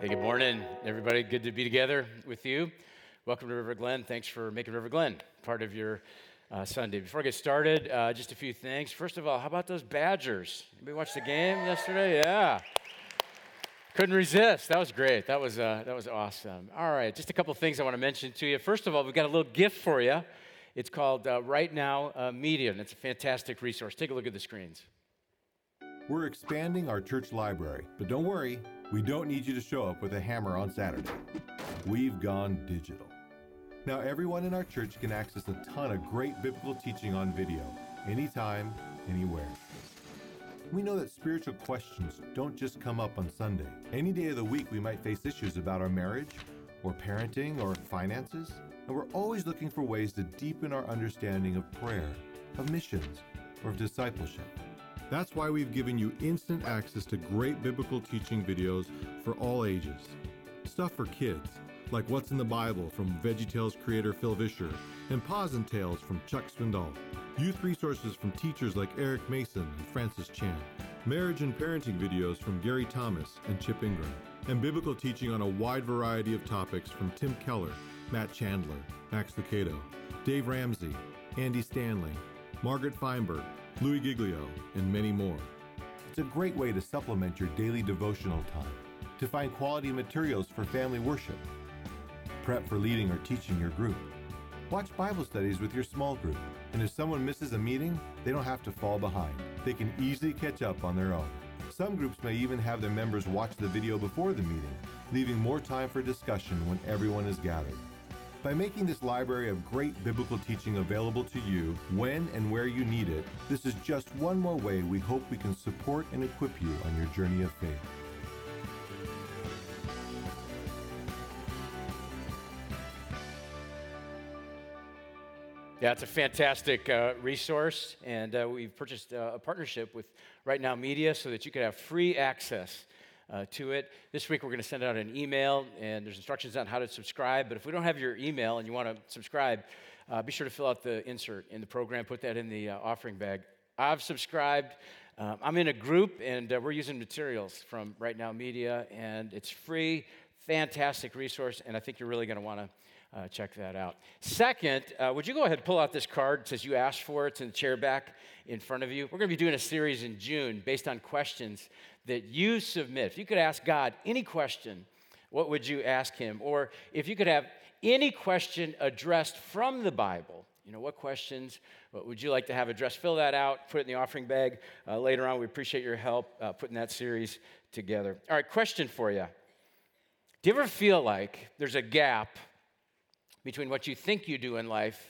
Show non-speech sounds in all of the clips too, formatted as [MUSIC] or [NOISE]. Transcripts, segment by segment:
Hey, good morning, everybody. Good to be together with you. Welcome to River Glen. Thanks for making River Glen part of your uh, Sunday. Before I get started, uh, just a few things. First of all, how about those Badgers? Anybody watch the game yesterday? Yeah. Couldn't resist. That was great. That was, uh, that was awesome. All right, just a couple things I want to mention to you. First of all, we've got a little gift for you. It's called uh, Right Now uh, Media, and it's a fantastic resource. Take a look at the screens. We're expanding our church library, but don't worry, we don't need you to show up with a hammer on Saturday. We've gone digital. Now, everyone in our church can access a ton of great biblical teaching on video, anytime, anywhere. We know that spiritual questions don't just come up on Sunday. Any day of the week, we might face issues about our marriage, or parenting, or finances, and we're always looking for ways to deepen our understanding of prayer, of missions, or of discipleship. That's why we've given you instant access to great biblical teaching videos for all ages. Stuff for kids, like What's in the Bible from VeggieTales creator Phil Vischer, and Paws and Tales from Chuck Swindoll. Youth resources from teachers like Eric Mason and Francis Chan. Marriage and parenting videos from Gary Thomas and Chip Ingram. And biblical teaching on a wide variety of topics from Tim Keller, Matt Chandler, Max Lucado, Dave Ramsey, Andy Stanley, Margaret Feinberg, Louis Giglio, and many more. It's a great way to supplement your daily devotional time, to find quality materials for family worship, prep for leading or teaching your group. Watch Bible studies with your small group, and if someone misses a meeting, they don't have to fall behind. They can easily catch up on their own. Some groups may even have their members watch the video before the meeting, leaving more time for discussion when everyone is gathered. By making this library of great biblical teaching available to you when and where you need it, this is just one more way we hope we can support and equip you on your journey of faith. Yeah, it's a fantastic uh, resource, and uh, we've purchased uh, a partnership with Right Now Media so that you can have free access uh, to it. This week, we're going to send out an email, and there's instructions on how to subscribe. But if we don't have your email and you want to subscribe, uh, be sure to fill out the insert in the program, put that in the uh, offering bag. I've subscribed. Um, I'm in a group, and we're using materials from Right Now Media, and it's free, fantastic resource, and I think you're really going to want to uh, check that out. Second, uh, would you go ahead and pull out this card? It says you asked for it. It's in the chair back in front of you. We're going to be doing a series in June based on questions that you submit. If you could ask God any question, what would you ask Him? Or if you could have any question addressed from the Bible, you know, what questions what would you like to have addressed? Fill that out, put it in the offering bag uh, later on. We appreciate your help uh, putting that series together. All right, question for you. Do you ever feel like there's a gap between what you think you do in life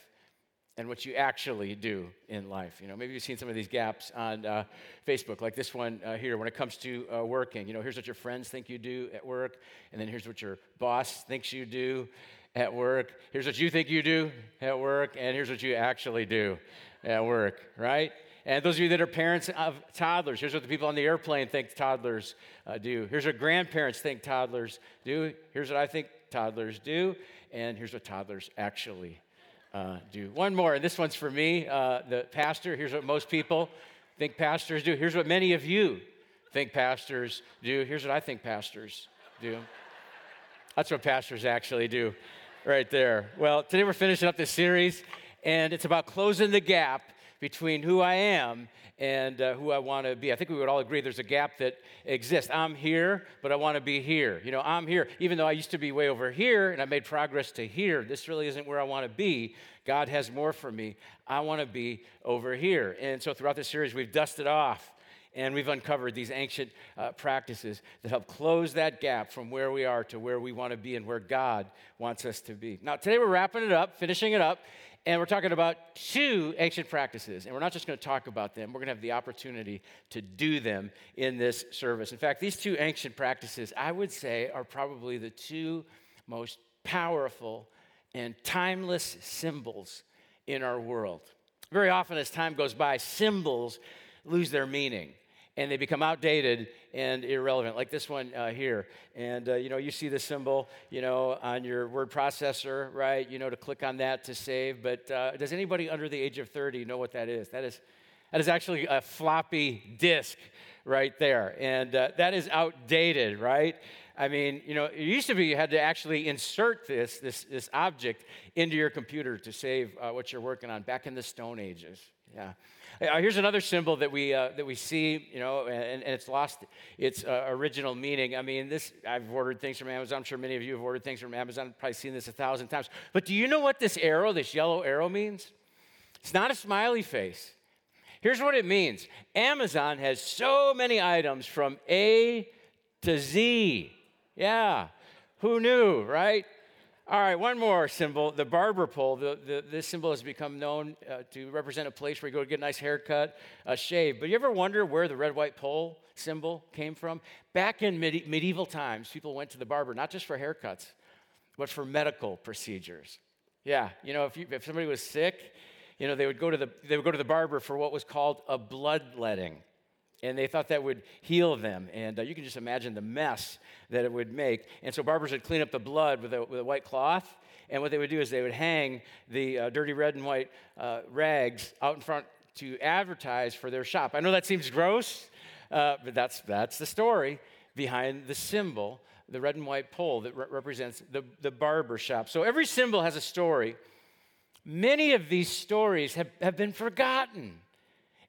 and what you actually do in life. You know, maybe you've seen some of these gaps on uh, Facebook, like this one uh, here. When it comes to uh, working, you know, here's what your friends think you do at work, and then here's what your boss thinks you do at work. Here's what you think you do at work, and here's what you actually do at work. Right? And those of you that are parents of toddlers, here's what the people on the airplane think toddlers uh, do. Here's what grandparents think toddlers do. Here's what I think toddlers do and here's what toddlers actually uh, do. One more, and this one's for me, uh, the pastor. Here's what most people think pastors do. Here's what many of you think pastors do. Here's what I think pastors do. That's what pastors actually do, right there. Well, today we're finishing up this series, and it's about closing the gap between who I am and uh, who I want to be. I think we would all agree there's a gap that exists. I'm here, but I want to be here. You know, I'm here, even though I used to be way over here and I made progress to here. This really isn't where I want to be. God has more for me. I want to be over here. And so throughout this series, we've dusted off and we've uncovered these ancient uh, practices that help close that gap from where we are to where we want to be and where God wants us to be. Now, today we're wrapping it up, finishing it up, and we're talking about two ancient practices. And we're not just going to talk about them, we're going to have the opportunity to do them in this service. In fact, these two ancient practices, I would say, are probably the two most powerful and timeless symbols in our world. Very often, as time goes by, symbols lose their meaning and they become outdated and irrelevant, like this one uh, here. And uh, you know, you see the symbol, you know, on your word processor, right? You know, to click on that to save. But uh, does anybody under the age of 30 know what that is? That is, that is actually a floppy disk right there, and uh, that is outdated, right? I mean, you know, it used to be you had to actually insert this, this, this object into your computer to save uh, what you're working on back in the Stone Ages. Yeah. Uh, here's another symbol that we, uh, that we see, you know, and, and it's lost its uh, original meaning. I mean, this, I've ordered things from Amazon. I'm sure many of you have ordered things from Amazon, probably seen this a thousand times. But do you know what this arrow, this yellow arrow means? It's not a smiley face. Here's what it means Amazon has so many items from A to Z. Yeah, who knew, right? All right, one more symbol, the barber pole. The, the, this symbol has become known uh, to represent a place where you go to get a nice haircut, a shave. But you ever wonder where the red, white pole symbol came from? Back in medi- medieval times, people went to the barber not just for haircuts, but for medical procedures. Yeah, you know, if, you, if somebody was sick, you know, they would, go to the, they would go to the barber for what was called a bloodletting and they thought that would heal them. And uh, you can just imagine the mess that it would make. And so barbers would clean up the blood with a, with a white cloth. And what they would do is they would hang the uh, dirty red and white uh, rags out in front to advertise for their shop. I know that seems gross, uh, but that's, that's the story behind the symbol, the red and white pole that re- represents the, the barber shop. So every symbol has a story. Many of these stories have, have been forgotten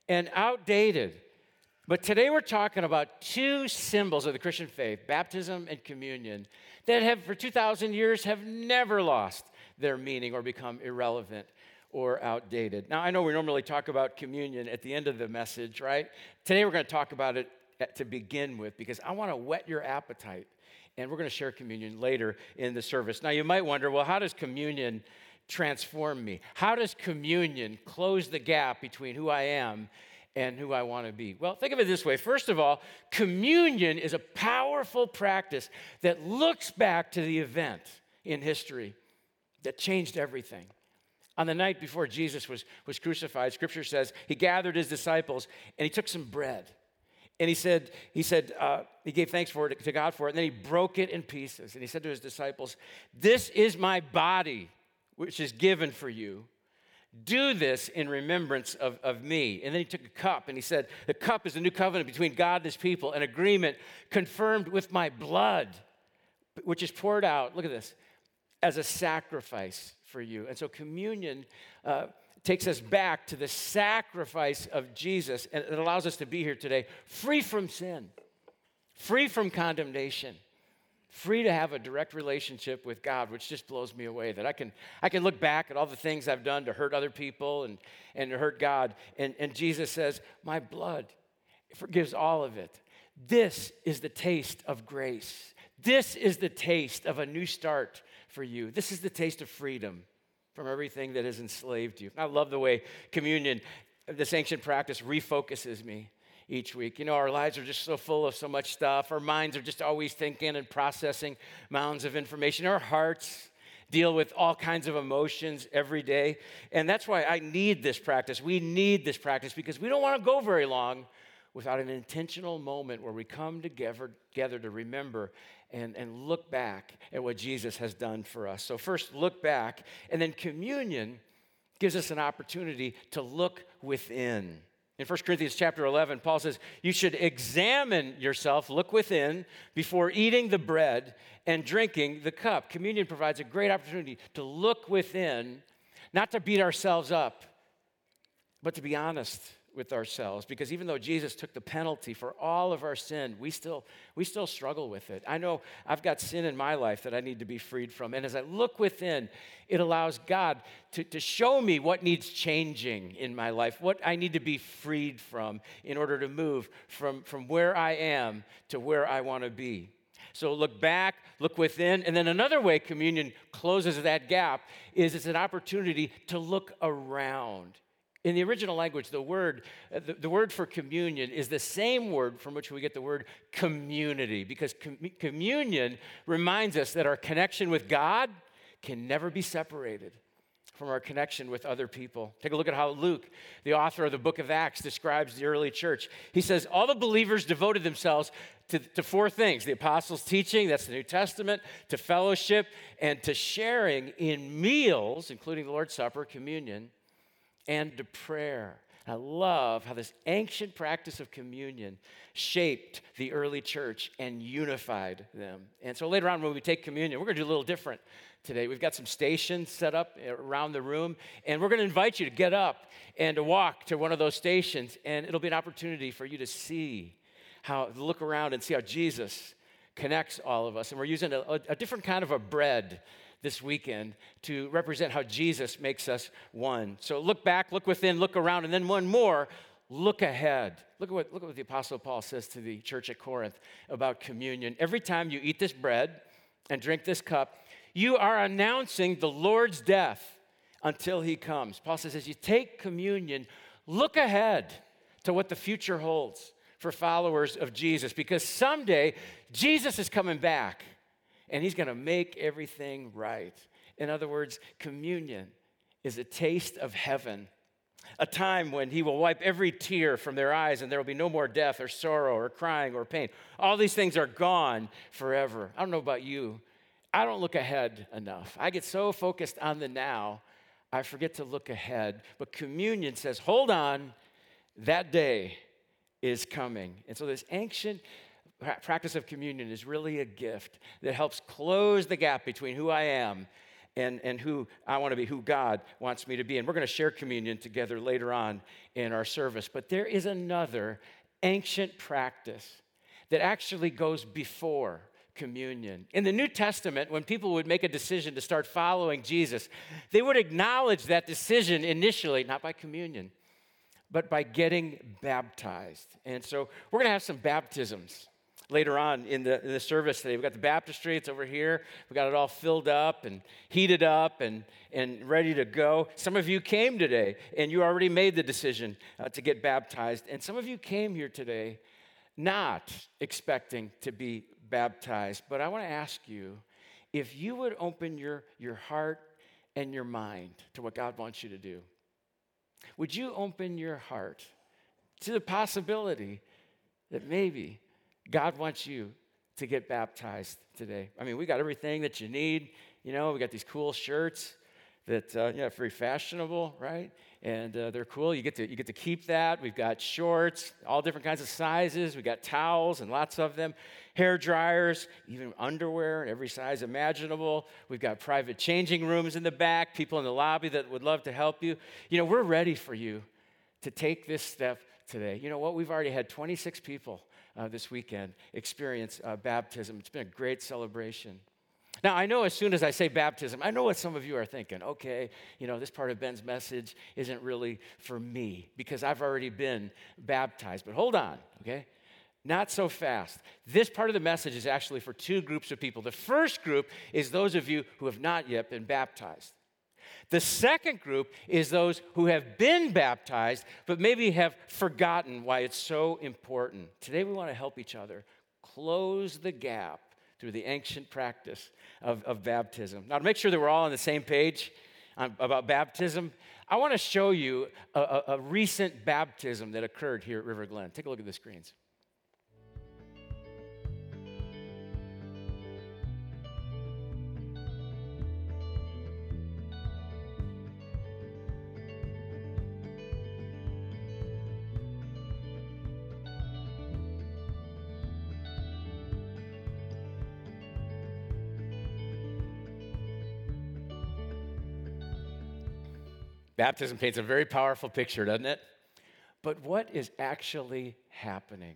and outdated. But today we're talking about two symbols of the Christian faith, baptism and communion, that have for 2,000 years have never lost their meaning or become irrelevant or outdated. Now, I know we normally talk about communion at the end of the message, right? Today we're going to talk about it to begin with because I want to whet your appetite. And we're going to share communion later in the service. Now, you might wonder, well, how does communion transform me? How does communion close the gap between who I am and who I want to be? Well, think of it this way. First of all, communion is a powerful practice that looks back to the event in history that changed everything. On the night before Jesus was, was crucified, scripture says he gathered his disciples and he took some bread. And he said, he said, uh, he gave thanks for it to God for it, and then he broke it in pieces. And he said to his disciples, This is my body, which is given for you. Do this in remembrance of, of me. And then he took a cup and he said, The cup is the new covenant between God and his people, an agreement confirmed with my blood, which is poured out, look at this, as a sacrifice for you. And so communion uh, takes us back to the sacrifice of Jesus, and it allows us to be here today free from sin, free from condemnation free to have a direct relationship with God, which just blows me away. That I can, I can look back at all the things I've done to hurt other people and, and to hurt God. And, and Jesus says, My blood forgives all of it. This is the taste of grace. This is the taste of a new start for you. This is the taste of freedom from everything that has enslaved you. I love the way communion, this ancient practice, refocuses me each week. You know, our lives are just so full of so much stuff. Our minds are just always thinking and processing mounds of information. Our hearts deal with all kinds of emotions every day. And that's why I need this practice. We need this practice because we don't want to go very long without an intentional moment where we come together, together to remember and, and look back at what Jesus has done for us. So, first, look back, and then communion gives us an opportunity to look within. In 1 Corinthians chapter 11, Paul says, You should examine yourself, look within, before eating the bread and drinking the cup. Communion provides a great opportunity to look within, not to beat ourselves up, but to be honest with ourselves because even though Jesus took the penalty for all of our sin, we still, we still struggle with it. I know I've got sin in my life that I need to be freed from. And as I look within, it allows God to, to show me what needs changing in my life, what I need to be freed from in order to move from, from where I am to where I want to be. So look back, look within. And then another way communion closes that gap is it's an opportunity to look around in the original language, the word, uh, the, the, word for communion is the same word from which we get the word community, because com- communion reminds us that our connection with God can never be separated from our connection with other people. Take a look at how Luke, the author of the book of Acts, describes the early church. He says, All the believers devoted themselves to, to four things the apostles' teaching, that's the New Testament, to fellowship, and to sharing in meals, including the Lord's Supper, communion and to prayer. I love how this ancient practice of communion shaped the early church and unified them. And so later on, when we take communion, we're going to do a little different today. We've got some stations set up around the room, and we're going to invite you to get up and to walk to one of those stations, and it'll be an opportunity for you to see how, look around and see how Jesus connects all of us. And we're using a, a different kind of a bread this weekend to represent how Jesus makes us one. So look back, look within, look around, and then one more, look ahead. Look at what, look at what the Apostle Paul says to the church at Corinth about communion. Every time you eat this bread and drink this cup, you are announcing the Lord's death until he comes. Paul says, as you take communion, look ahead to what the future holds for followers of Jesus because someday Jesus is coming back and he's going to make everything right. In other words, communion is a taste of heaven, a time when he will wipe every tear from their eyes and there will be no more death or sorrow or crying or pain. All these things are gone forever. I don't know about you. I don't look ahead enough. I get so focused on the now, I forget to look ahead. But communion says, hold on, that day is coming. And so, this ancient practice of communion is really a gift that helps close the gap between who I am and, and who I want to be, who God wants me to be. And we're going to share communion together later on in our service. But there is another ancient practice that actually goes before communion. In the New Testament, when people would make a decision to start following Jesus, they would acknowledge that decision initially, not by communion, but by getting baptized. And so we're going to have some baptisms later on in the, in the service today. We've got the baptistry, it's over here. We've got it all filled up and heated up and, and ready to go. Some of you came today and you already made the decision uh, to get baptized. And some of you came here today not expecting to be baptized. But I want to ask you if you would open your, your heart and your mind to what God wants you to do, would you open your heart to the possibility that maybe God wants you to get baptized today. I mean, we got everything that you need. You know, we got these cool shirts that uh, yeah, very fashionable, right? And uh, they're cool. You get to you get to keep that. We've got shorts, all different kinds of sizes. We got towels and lots of them, hair dryers, even underwear in every size imaginable. We've got private changing rooms in the back. People in the lobby that would love to help you. You know, we're ready for you to take this step today. You know what? We've already had 26 people uh, this weekend experience uh, baptism. It's been a great celebration. Now, I know as soon as I say baptism, I know what some of you are thinking. Okay, you know, this part of Ben's message isn't really for me because I've already been baptized. But hold on, okay? Not so fast. This part of the message is actually for two groups of people. The first group is those of you who have not yet been baptized. The second group is those who have been baptized, but maybe have forgotten why it's so important. Today, we want to help each other close the gap through the ancient practice of, of baptism. Now, to make sure that we're all on the same page on, about baptism, I want to show you a, a recent baptism that occurred here at River Glen. Take a look at the screens. Baptism paints a very powerful picture, doesn't it? But what is actually happening?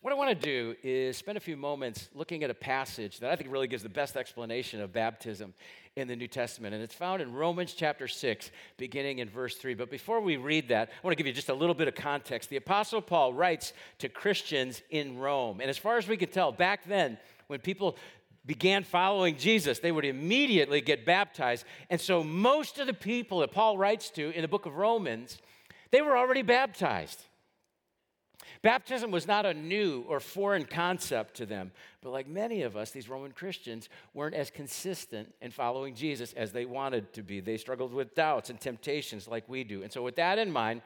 What I want to do is spend a few moments looking at a passage that I think really gives the best explanation of baptism in the New Testament. And it's found in Romans chapter 6, beginning in verse 3. But before we read that, I want to give you just a little bit of context. The Apostle Paul writes to Christians in Rome. And as far as we can tell, back then, when people began following Jesus, they would immediately get baptized. And so most of the people that Paul writes to in the book of Romans, they were already baptized. Baptism was not a new or foreign concept to them, but like many of us, these Roman Christians weren't as consistent in following Jesus as they wanted to be. They struggled with doubts and temptations like we do. And so, with that in mind,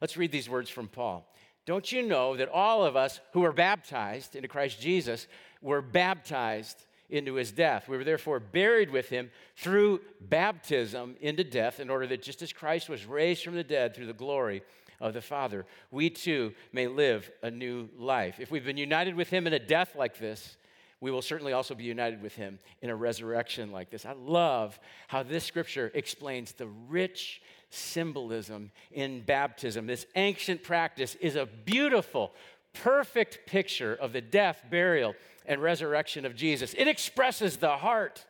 let's read these words from Paul. Don't you know that all of us who were baptized into Christ Jesus were baptized into his death. We were therefore buried with him through baptism into death, in order that just as Christ was raised from the dead through the glory of the Father, we too may live a new life. If we've been united with Him in a death like this, we will certainly also be united with Him in a resurrection like this. I love how this scripture explains the rich symbolism in baptism. This ancient practice is a beautiful, perfect picture of the death, burial, and resurrection of Jesus. It expresses the heart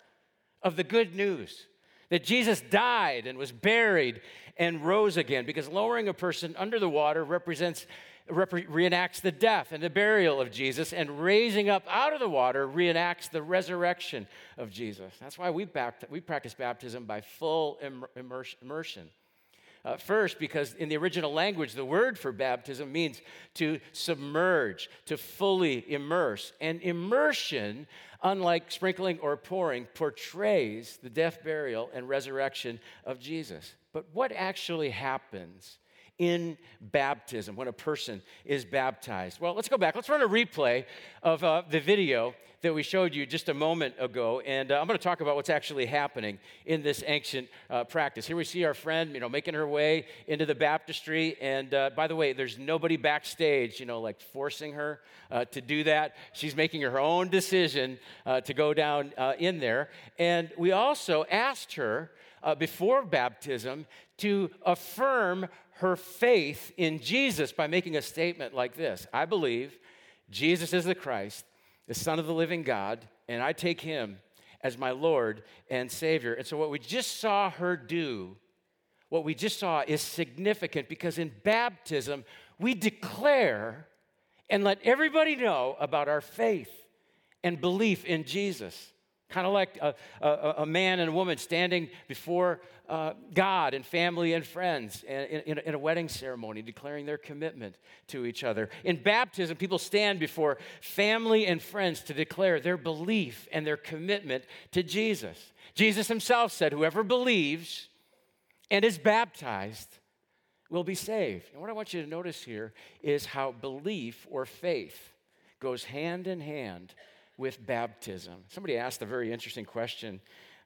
of the good news that Jesus died and was buried and rose again because lowering a person under the water represents reenacts the death and the burial of Jesus, and raising up out of the water reenacts the resurrection of Jesus. That's why we, bapt- we practice baptism by full immersion. Uh, first, because in the original language, the word for baptism means to submerge, to fully immerse. And immersion, unlike sprinkling or pouring, portrays the death, burial, and resurrection of Jesus. But what actually happens in baptism when a person is baptized? Well, let's go back. Let's run a replay of uh, the video that we showed you just a moment ago, and uh, I'm going to talk about what's actually happening in this ancient uh, practice. Here we see our friend, you know, making her way into the baptistry, and uh, by the way, there's nobody backstage, you know, like forcing her uh, to do that. She's making her own decision uh, to go down uh, in there, and we also asked her before baptism to affirm her faith in Jesus by making a statement like this I believe Jesus is the Christ, the Son of the living God, and I take him as my Lord and Savior. And so, what we just saw her do, what we just saw is significant because in baptism, we declare and let everybody know about our faith and belief in Jesus. Kind of like a, a, a, man and a woman standing before uh, God and family and friends in, in, in, a wedding ceremony, declaring their commitment to each other. In baptism, people stand before family and friends to declare their belief and their commitment to Jesus. Jesus himself said, Whoever believes and is baptized will be saved. And what I want you to notice here is how belief or faith goes hand in hand with baptism. Somebody asked a very interesting question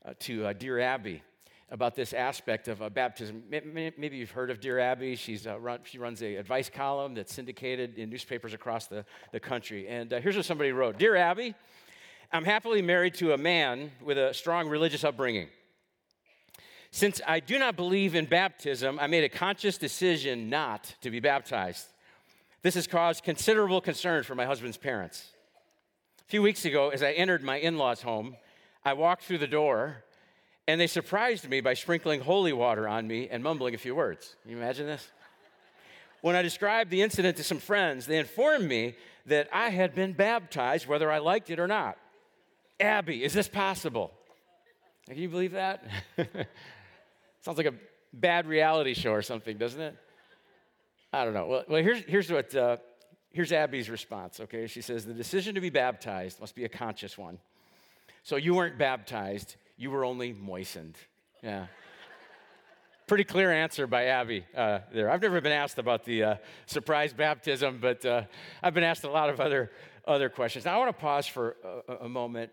uh, to uh, Dear Abby about this aspect of uh, baptism. Maybe you've heard of Dear Abby. She's, uh, run, she runs a advice column that's syndicated in newspapers across the, the country. And uh, here's what somebody wrote Dear Abby, I'm happily married to a man with a strong religious upbringing. Since I do not believe in baptism, I made a conscious decision not to be baptized. This has caused considerable concern for my husband's parents. A few weeks ago, as I entered my in law's home, I walked through the door and they surprised me by sprinkling holy water on me and mumbling a few words. Can you imagine this? When I described the incident to some friends, they informed me that I had been baptized whether I liked it or not. Abby, is this possible? Can you believe that? [LAUGHS] Sounds like a bad reality show or something, doesn't it? I don't know. Well, well here's, here's what uh, Here's Abby's response, okay? She says, The decision to be baptized must be a conscious one. So you weren't baptized, you were only moistened. Yeah. [LAUGHS] Pretty clear answer by Abby uh, there. I've never been asked about the uh, surprise baptism, but uh, I've been asked a lot of other, other questions. Now, I want to pause for a, a, moment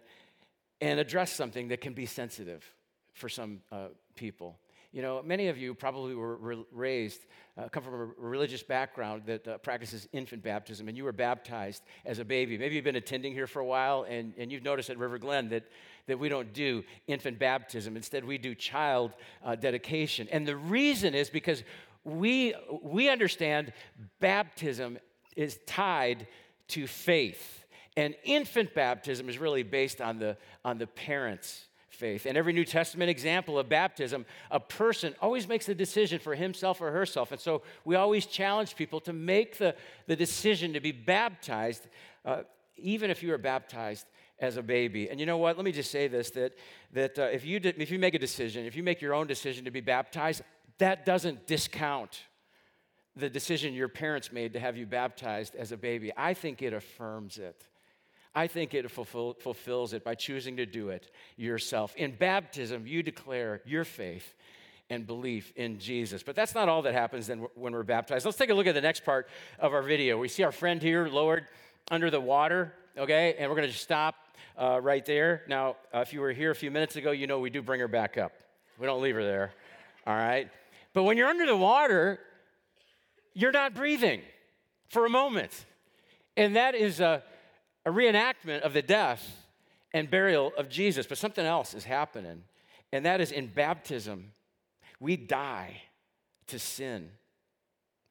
and address something that can be sensitive for some uh, people. You know, many of you probably were raised, uh, come from a religious background that uh, practices infant baptism, and you were baptized as a baby. Maybe you've been attending here for a while, and, and you've noticed at River Glen that, that we don't do infant baptism. Instead, we do child uh, dedication. And the reason is because we, we understand baptism is tied to faith. And infant baptism is really based on the, on the parents' faith. In every New Testament example of baptism, a person always makes the decision for himself or herself. And so we always challenge people to make the, the decision to be baptized, uh, even if you are baptized as a baby. And you know what? Let me just say this that, that uh, if, you did, if you make a decision, if you make your own decision to be baptized, that doesn't discount the decision your parents made to have you baptized as a baby. I think it affirms it. I think it fulfill, fulfills it by choosing to do it yourself. In baptism, you declare your faith and belief in Jesus. But that's not all that happens then when we're baptized. Let's take a look at the next part of our video. We see our friend here lowered under the water, okay? And we're going to just stop uh, right there. Now, uh, if you were here a few minutes ago, you know we do bring her back up. We don't leave her there, all right? But when you're under the water, you're not breathing for a moment. And that is a, a reenactment of the death and burial of Jesus. But something else is happening, and that is in baptism, we die to sin.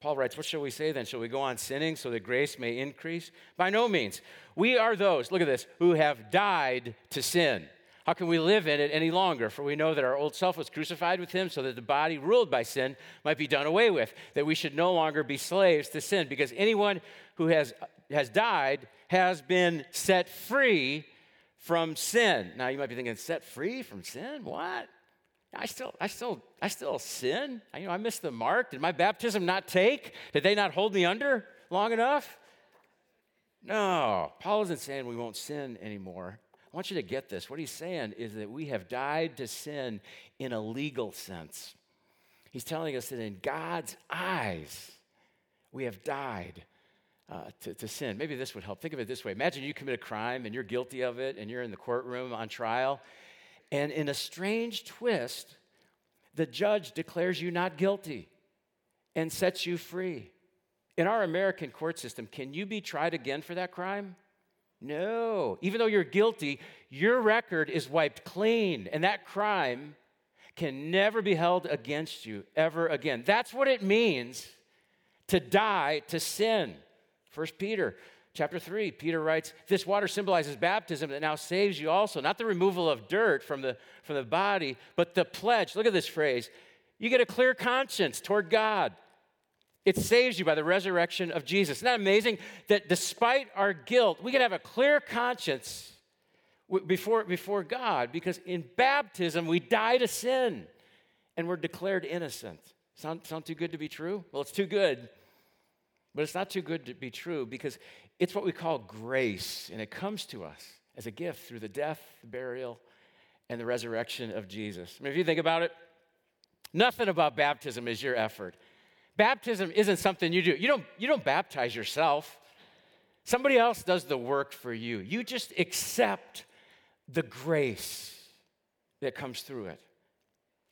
Paul writes, What shall we say then? Shall we go on sinning so that grace may increase? By no means. We are those, look at this, who have died to sin. How can we live in it any longer? For we know that our old self was crucified with him so that the body ruled by sin might be done away with, that we should no longer be slaves to sin, because anyone who has, has died has been set free from sin. Now you might be thinking, set free from sin? What? I still, I still, I still sin. I, you know, I missed the mark. Did my baptism not take? Did they not hold me under long enough? No, Paul isn't saying we won't sin anymore. I want you to get this. What he's saying is that we have died to sin in a legal sense. He's telling us that in God's eyes, we have died uh, to, to sin. Maybe this would help. Think of it this way Imagine you commit a crime and you're guilty of it and you're in the courtroom on trial. And in a strange twist, the judge declares you not guilty and sets you free. In our American court system, can you be tried again for that crime? No. Even though you're guilty, your record is wiped clean, and that crime can never be held against you ever again. That's what it means to die to sin. First Peter chapter 3, Peter writes, This water symbolizes baptism that now saves you also, not the removal of dirt from the, from the body, but the pledge. Look at this phrase. You get a clear conscience toward God. It saves you by the resurrection of Jesus. Isn't that amazing that despite our guilt, we can have a clear conscience before, before God because in baptism we die to sin and we're declared innocent. Sound, sound too good to be true? Well, it's too good. But it's not too good to be true because it's what we call grace, and it comes to us as a gift through the death, the burial, and the resurrection of Jesus. I mean, if you think about it, nothing about baptism is your effort. Baptism isn't something you do. You don't, you don't baptize yourself. Somebody else does the work for you. You just accept the grace that comes through it.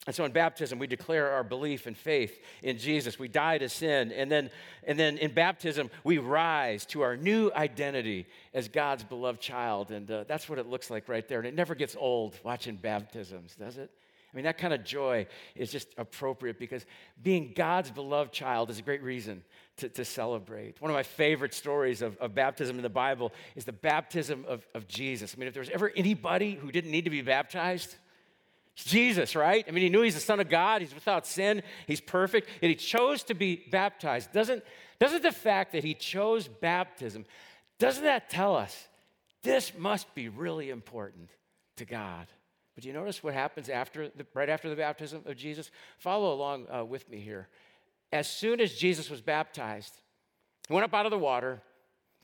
And so in baptism, we declare our belief and faith in Jesus. We die to sin. And then, and then in baptism, we rise to our new identity as God's beloved child. And uh, that's what it looks like right there. And it never gets old watching baptisms, does it? I mean, that kind of joy is just appropriate because being God's beloved child is a great reason to, to celebrate. One of my favorite stories of, of baptism in the Bible is the baptism of, of Jesus. I mean, if there was ever anybody who didn't need to be baptized, Jesus, right? I mean, he knew he's the Son of God, he's without sin, he's perfect, and he chose to be baptized. Doesn't, doesn't the fact that he chose baptism, doesn't that tell us this must be really important to God? But do you notice what happens after the, right after the baptism of Jesus? Follow along uh, with me here. As soon as Jesus was baptized, he went up out of the water,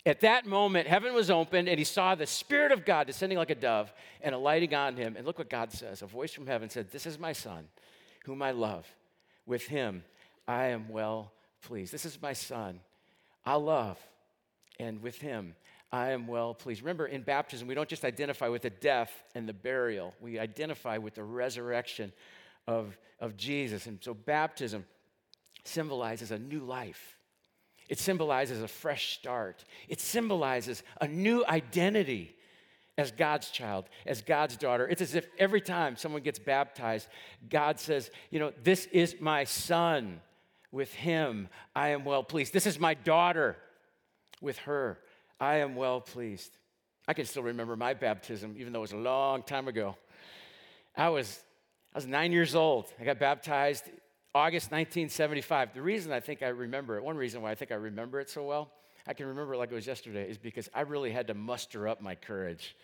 at that moment, heaven was opened, and he saw the Spirit of God descending like a dove and alighting on him. And look what God says a voice from heaven said, This is my Son, whom I love. With him I am well pleased. This is my Son, I love, and with him I am well pleased. Remember, in baptism, we don't just identify with the death and the burial, we identify with the resurrection of, of Jesus. And so, baptism symbolizes a new life. It symbolizes a fresh start. It symbolizes a new identity as God's child, as God's daughter. It's as if every time someone gets baptized, God says, You know, this is my son. With him, I am well pleased. This is my daughter. With her, I am well pleased. I can still remember my baptism, even though it was a long time ago. I was, I was nine years old. I got baptized August 1975. The reason I think I remember it, one reason why I think I remember it so well, I can remember it like it was yesterday, is because I really had to muster up my courage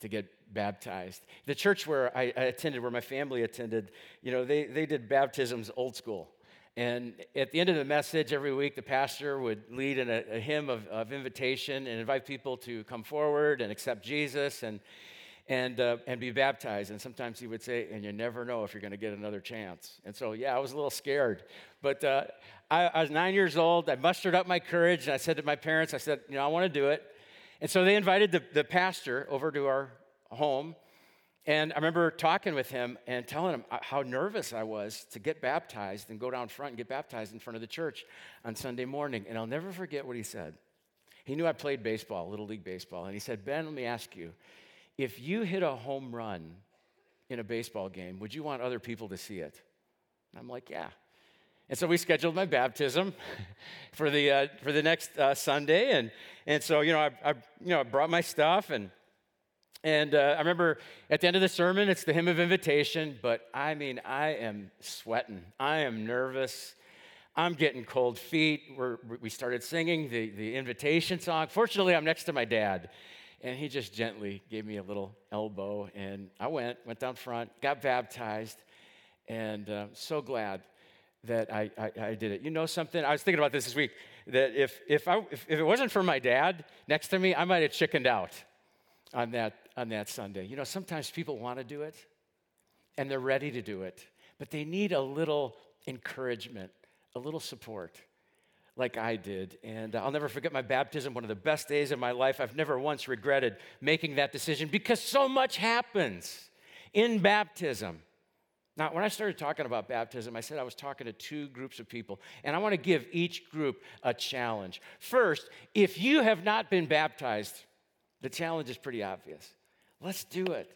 to get baptized. The church where I, attended, where my family attended, you know, they, they did baptisms old school. And at the end of the message every week, the pastor would lead in a, a hymn of, of, invitation and invite people to come forward and accept Jesus. And and, uh, and be baptized. And sometimes he would say, and you never know if you're going to get another chance. And so, yeah, I was a little scared. But uh, I, I, was nine years old. I mustered up my courage and I said to my parents, I said, you know, I want to do it. And so they invited the, the pastor over to our home. And I remember talking with him and telling him how nervous I was to get baptized and go down front and get baptized in front of the church on Sunday morning. And I'll never forget what he said. He knew I played baseball, Little League Baseball. And he said, Ben, let me ask you if you hit a home run in a baseball game, would you want other people to see it? And I'm like, yeah. And so we scheduled my baptism [LAUGHS] for the, uh, for the next uh, Sunday. And, and so, you know, I, I, you know, I brought my stuff and and uh, I remember at the end of the sermon, it's the hymn of invitation, but I mean, I am sweating. I am nervous. I'm getting cold feet. We're, we started singing the, the invitation song. Fortunately, I'm next to my dad, and he just gently gave me a little elbow, and I went, went down front, got baptized, and uh, so glad that I, I, I, did it. You know something? I was thinking about this this week that if, if, I, if, if it wasn't for my dad next to me, I might have chickened out on that, on that Sunday. You know, sometimes people want to do it and they're ready to do it, but they need a little encouragement, a little support, like I did. And uh, I'll never forget my baptism, one of the best days of my life. I've never once regretted making that decision because so much happens in baptism. Now, when I started talking about baptism, I said I was talking to two groups of people, and I want to give each group a challenge. First, if you have not been baptized, the challenge is pretty obvious. Let's do it.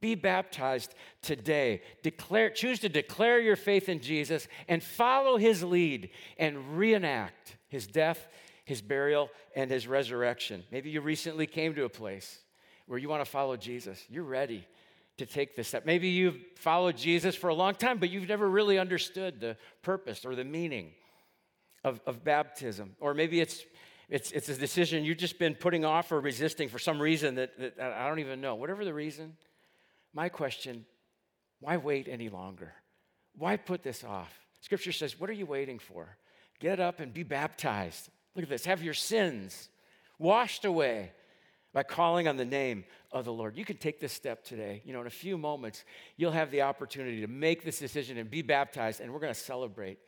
Be baptized today. Declare, choose to declare your faith in Jesus and follow his lead and reenact his death, his burial, and his resurrection. Maybe you recently came to a place where you want to follow Jesus. You're ready to take this step. Maybe you've followed Jesus for a long time, but you've never really understood the purpose or the meaning of, of baptism. Or maybe it's it's, it's a decision you've just been putting off or resisting for some reason that, that I don't even know. Whatever the reason, my question why wait any longer? Why put this off? Scripture says, What are you waiting for? Get up and be baptized. Look at this. Have your sins washed away by calling on the name of the Lord. You can take this step today. You know, in a few moments, you'll have the opportunity to make this decision and be baptized, and we're going to celebrate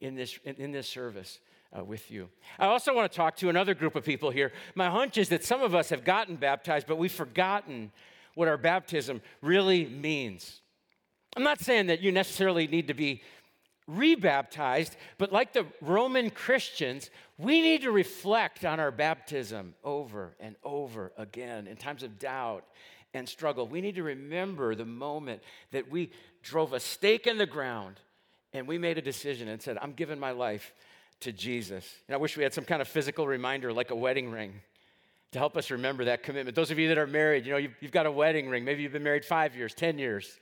in this, in, in this service uh, with you. I also want to talk to another group of people here. My hunch is that some of us have gotten baptized, but we've forgotten what our baptism really means. I'm not saying that you necessarily need to be rebaptized, but like the Roman Christians, we need to reflect on our baptism over and over again in times of doubt and struggle. We need to remember the moment that we drove a stake in the ground and we made a decision and said, I'm giving my life to Jesus. And I wish we had some kind of physical reminder like a wedding ring to help us remember that commitment. Those of you that are married, you know, you've, you've got a wedding ring. Maybe you've been married five years, 10 years,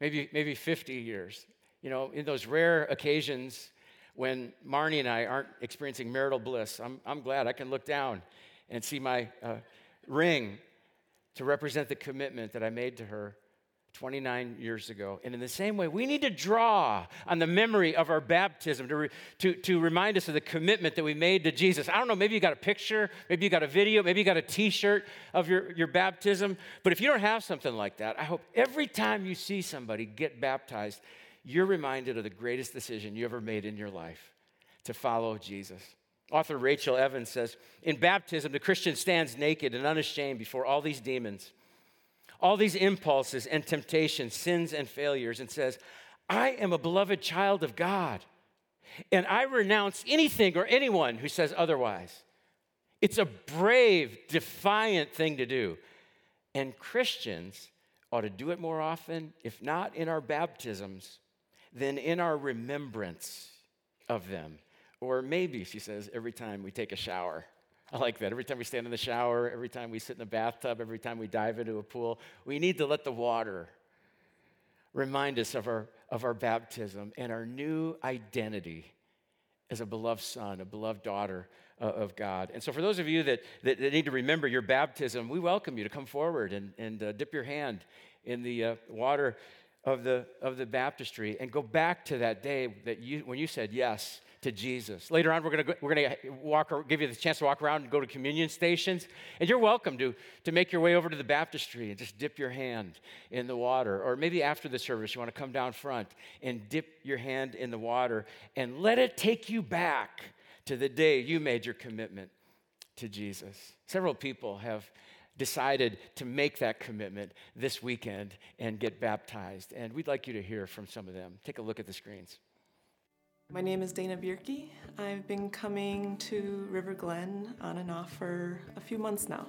maybe, maybe 50 years. You know, in those rare occasions when Marnie and I aren't experiencing marital bliss, I'm, I'm glad I can look down and see my uh, ring to represent the commitment that I made to her 29 years ago. And in the same way, we need to draw on the memory of our baptism to, re, to, to remind us of the commitment that we made to Jesus. I don't know, maybe you got a picture, maybe you got a video, maybe you got a t shirt of your, your baptism. But if you don't have something like that, I hope every time you see somebody get baptized, you're reminded of the greatest decision you ever made in your life to follow Jesus. Author Rachel Evans says In baptism, the Christian stands naked and unashamed before all these demons all these impulses and temptations, sins and failures, and says, I am a beloved child of God, and I renounce anything or anyone who says otherwise. It's a brave, defiant thing to do. And Christians ought to do it more often, if not in our baptisms, then in our remembrance of them. Or maybe, she says, every time we take a shower. I like that. Every time we stand in the shower, every time we sit in the bathtub, every time we dive into a pool, we need to let the water remind us of our, of our baptism and our new identity as a beloved son, a beloved daughter uh, of God. And so, for those of you that, that, that, need to remember your baptism, we welcome you to come forward and, and uh, dip your hand in the uh, water of the, of the baptistry and go back to that day that you, when you said yes to Jesus. Later on, we're going to we're going to walk give you the chance to walk around and go to communion stations, and you're welcome to to make your way over to the baptistry and just dip your hand in the water, or maybe after the service you want to come down front and dip your hand in the water and let it take you back to the day you made your commitment to Jesus. Several people have decided to make that commitment this weekend and get baptized. And we'd like you to hear from some of them. Take a look at the screens. My name is Dana Bierke. I've been coming to River Glen on and off for a few months now.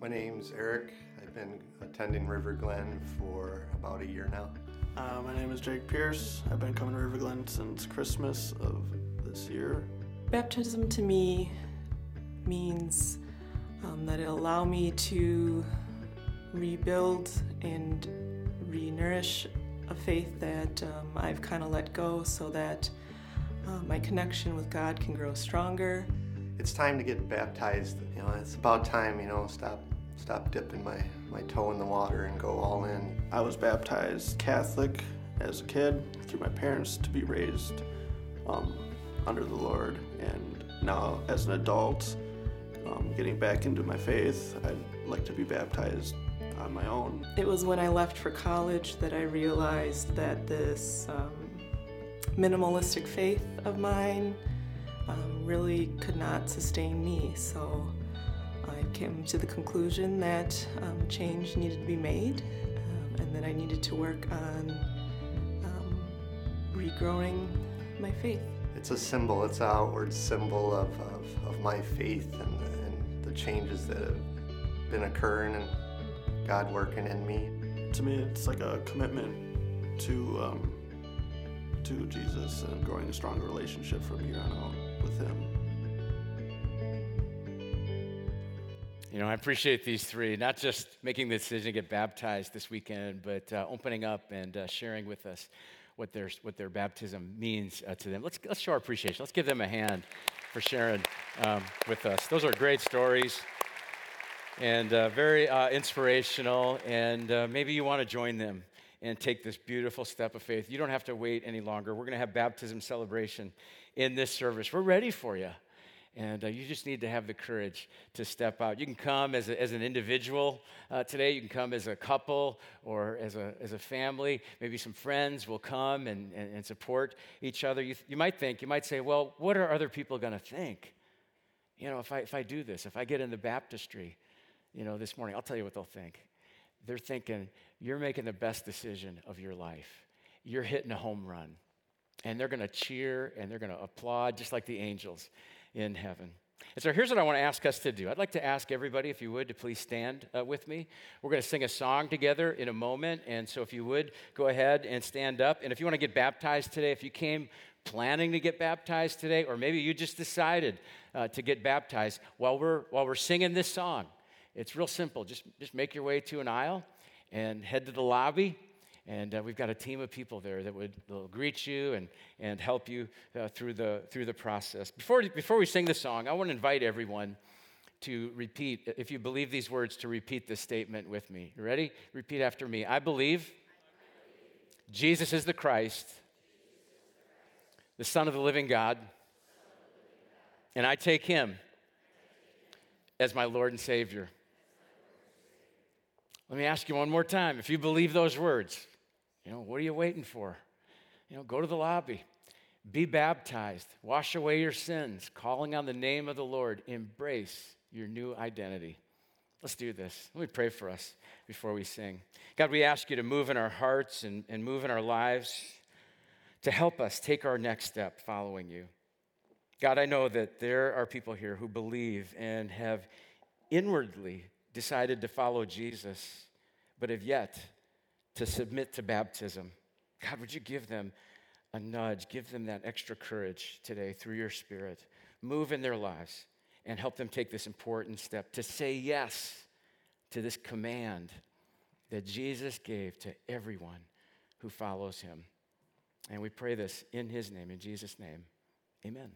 My name's Eric. I've been attending River Glen for about a year now. Uh, my name is Jake Pierce. I've been coming to River Glen since Christmas of this year. Baptism to me means um, that it'll allow me to rebuild and re-nourish a faith that um, I've kind of let go so that uh, my connection with God can grow stronger. It's time to get baptized. You know, it's about time. You know, stop stop dipping my my toe in the water and go all in. I was baptized Catholic as a kid through my parents to be raised um, under the Lord, and now as an adult, um, getting back into my faith, I'd like to be baptized on my own. It was when I left for college that I realized that this um, minimalistic faith of mine um, really could not sustain me. So I came to the conclusion that um, change needed to be made um, and that I needed to work on um, regrowing my faith. It's a symbol. It's an outward symbol of, of, of my faith and, and the changes that have been occurring and God working in me. To me, it's like a commitment to um, to Jesus and growing a stronger relationship from here on out with Him. You know, I appreciate these three, not just making the decision to get baptized this weekend, but uh, opening up and uh, sharing with us what their, what their baptism means uh, to them. Let's, let's show our appreciation. Let's give them a hand for sharing um, with us. Those are great stories and uh, very uh, inspirational, and uh, maybe you want to join them and take this beautiful step of faith. You don't have to wait any longer. We're going to have baptism celebration in this service. We're ready for you. And uh, you just need to have the courage to step out. You can come as, a, as an individual uh, today. You can come as a couple or as a, as a family. Maybe some friends will come and, and, and support each other. You, you might think, you might say, well, what are other people going to think? You know, if I, if I do this, if I get in the baptistry, you know, this morning, I'll tell you what they'll think. They're thinking, you're making the best decision of your life. You're hitting a home run. And they're going to cheer and they're going to applaud just like the angels in heaven. And so here's what I want to ask us to do. I'd like to ask everybody, if you would, to please stand uh, with me. We're going to sing a song together in a moment. And so if you would, go ahead and stand up. And if you want to get baptized today, if you came planning to get baptized today, or maybe you just decided uh, to get baptized while we're, while we're singing this song, it's real simple. Just, just make your way to an aisle and head to the lobby. And uh, we've got a team of people there that would will greet you and, and help you uh, through, the, through the process. Before, before we sing the song, I want to invite everyone to repeat, if you believe these words, to repeat this statement with me. You ready? Repeat after me. I believe Jesus is the Christ, the Son of the living God, and I take him as my Lord and Savior. Let me ask you one more time. If you believe those words, you know, what are you waiting for? You know, go to the lobby, be baptized, wash away your sins, calling on the name of the Lord, embrace your new identity. Let's do this. Let me pray for us before we sing. God, we ask you to move in our hearts and, and move in our lives to help us take our next step following you. God, I know that there are people here who believe and have inwardly decided to follow Jesus, but have yet to submit to baptism. God, would you give them a nudge, give them that extra courage today through your Spirit? Move in their lives and help them take this important step to say yes to this command that Jesus gave to everyone who follows him. And we pray this in his name, in Jesus' name. Amen.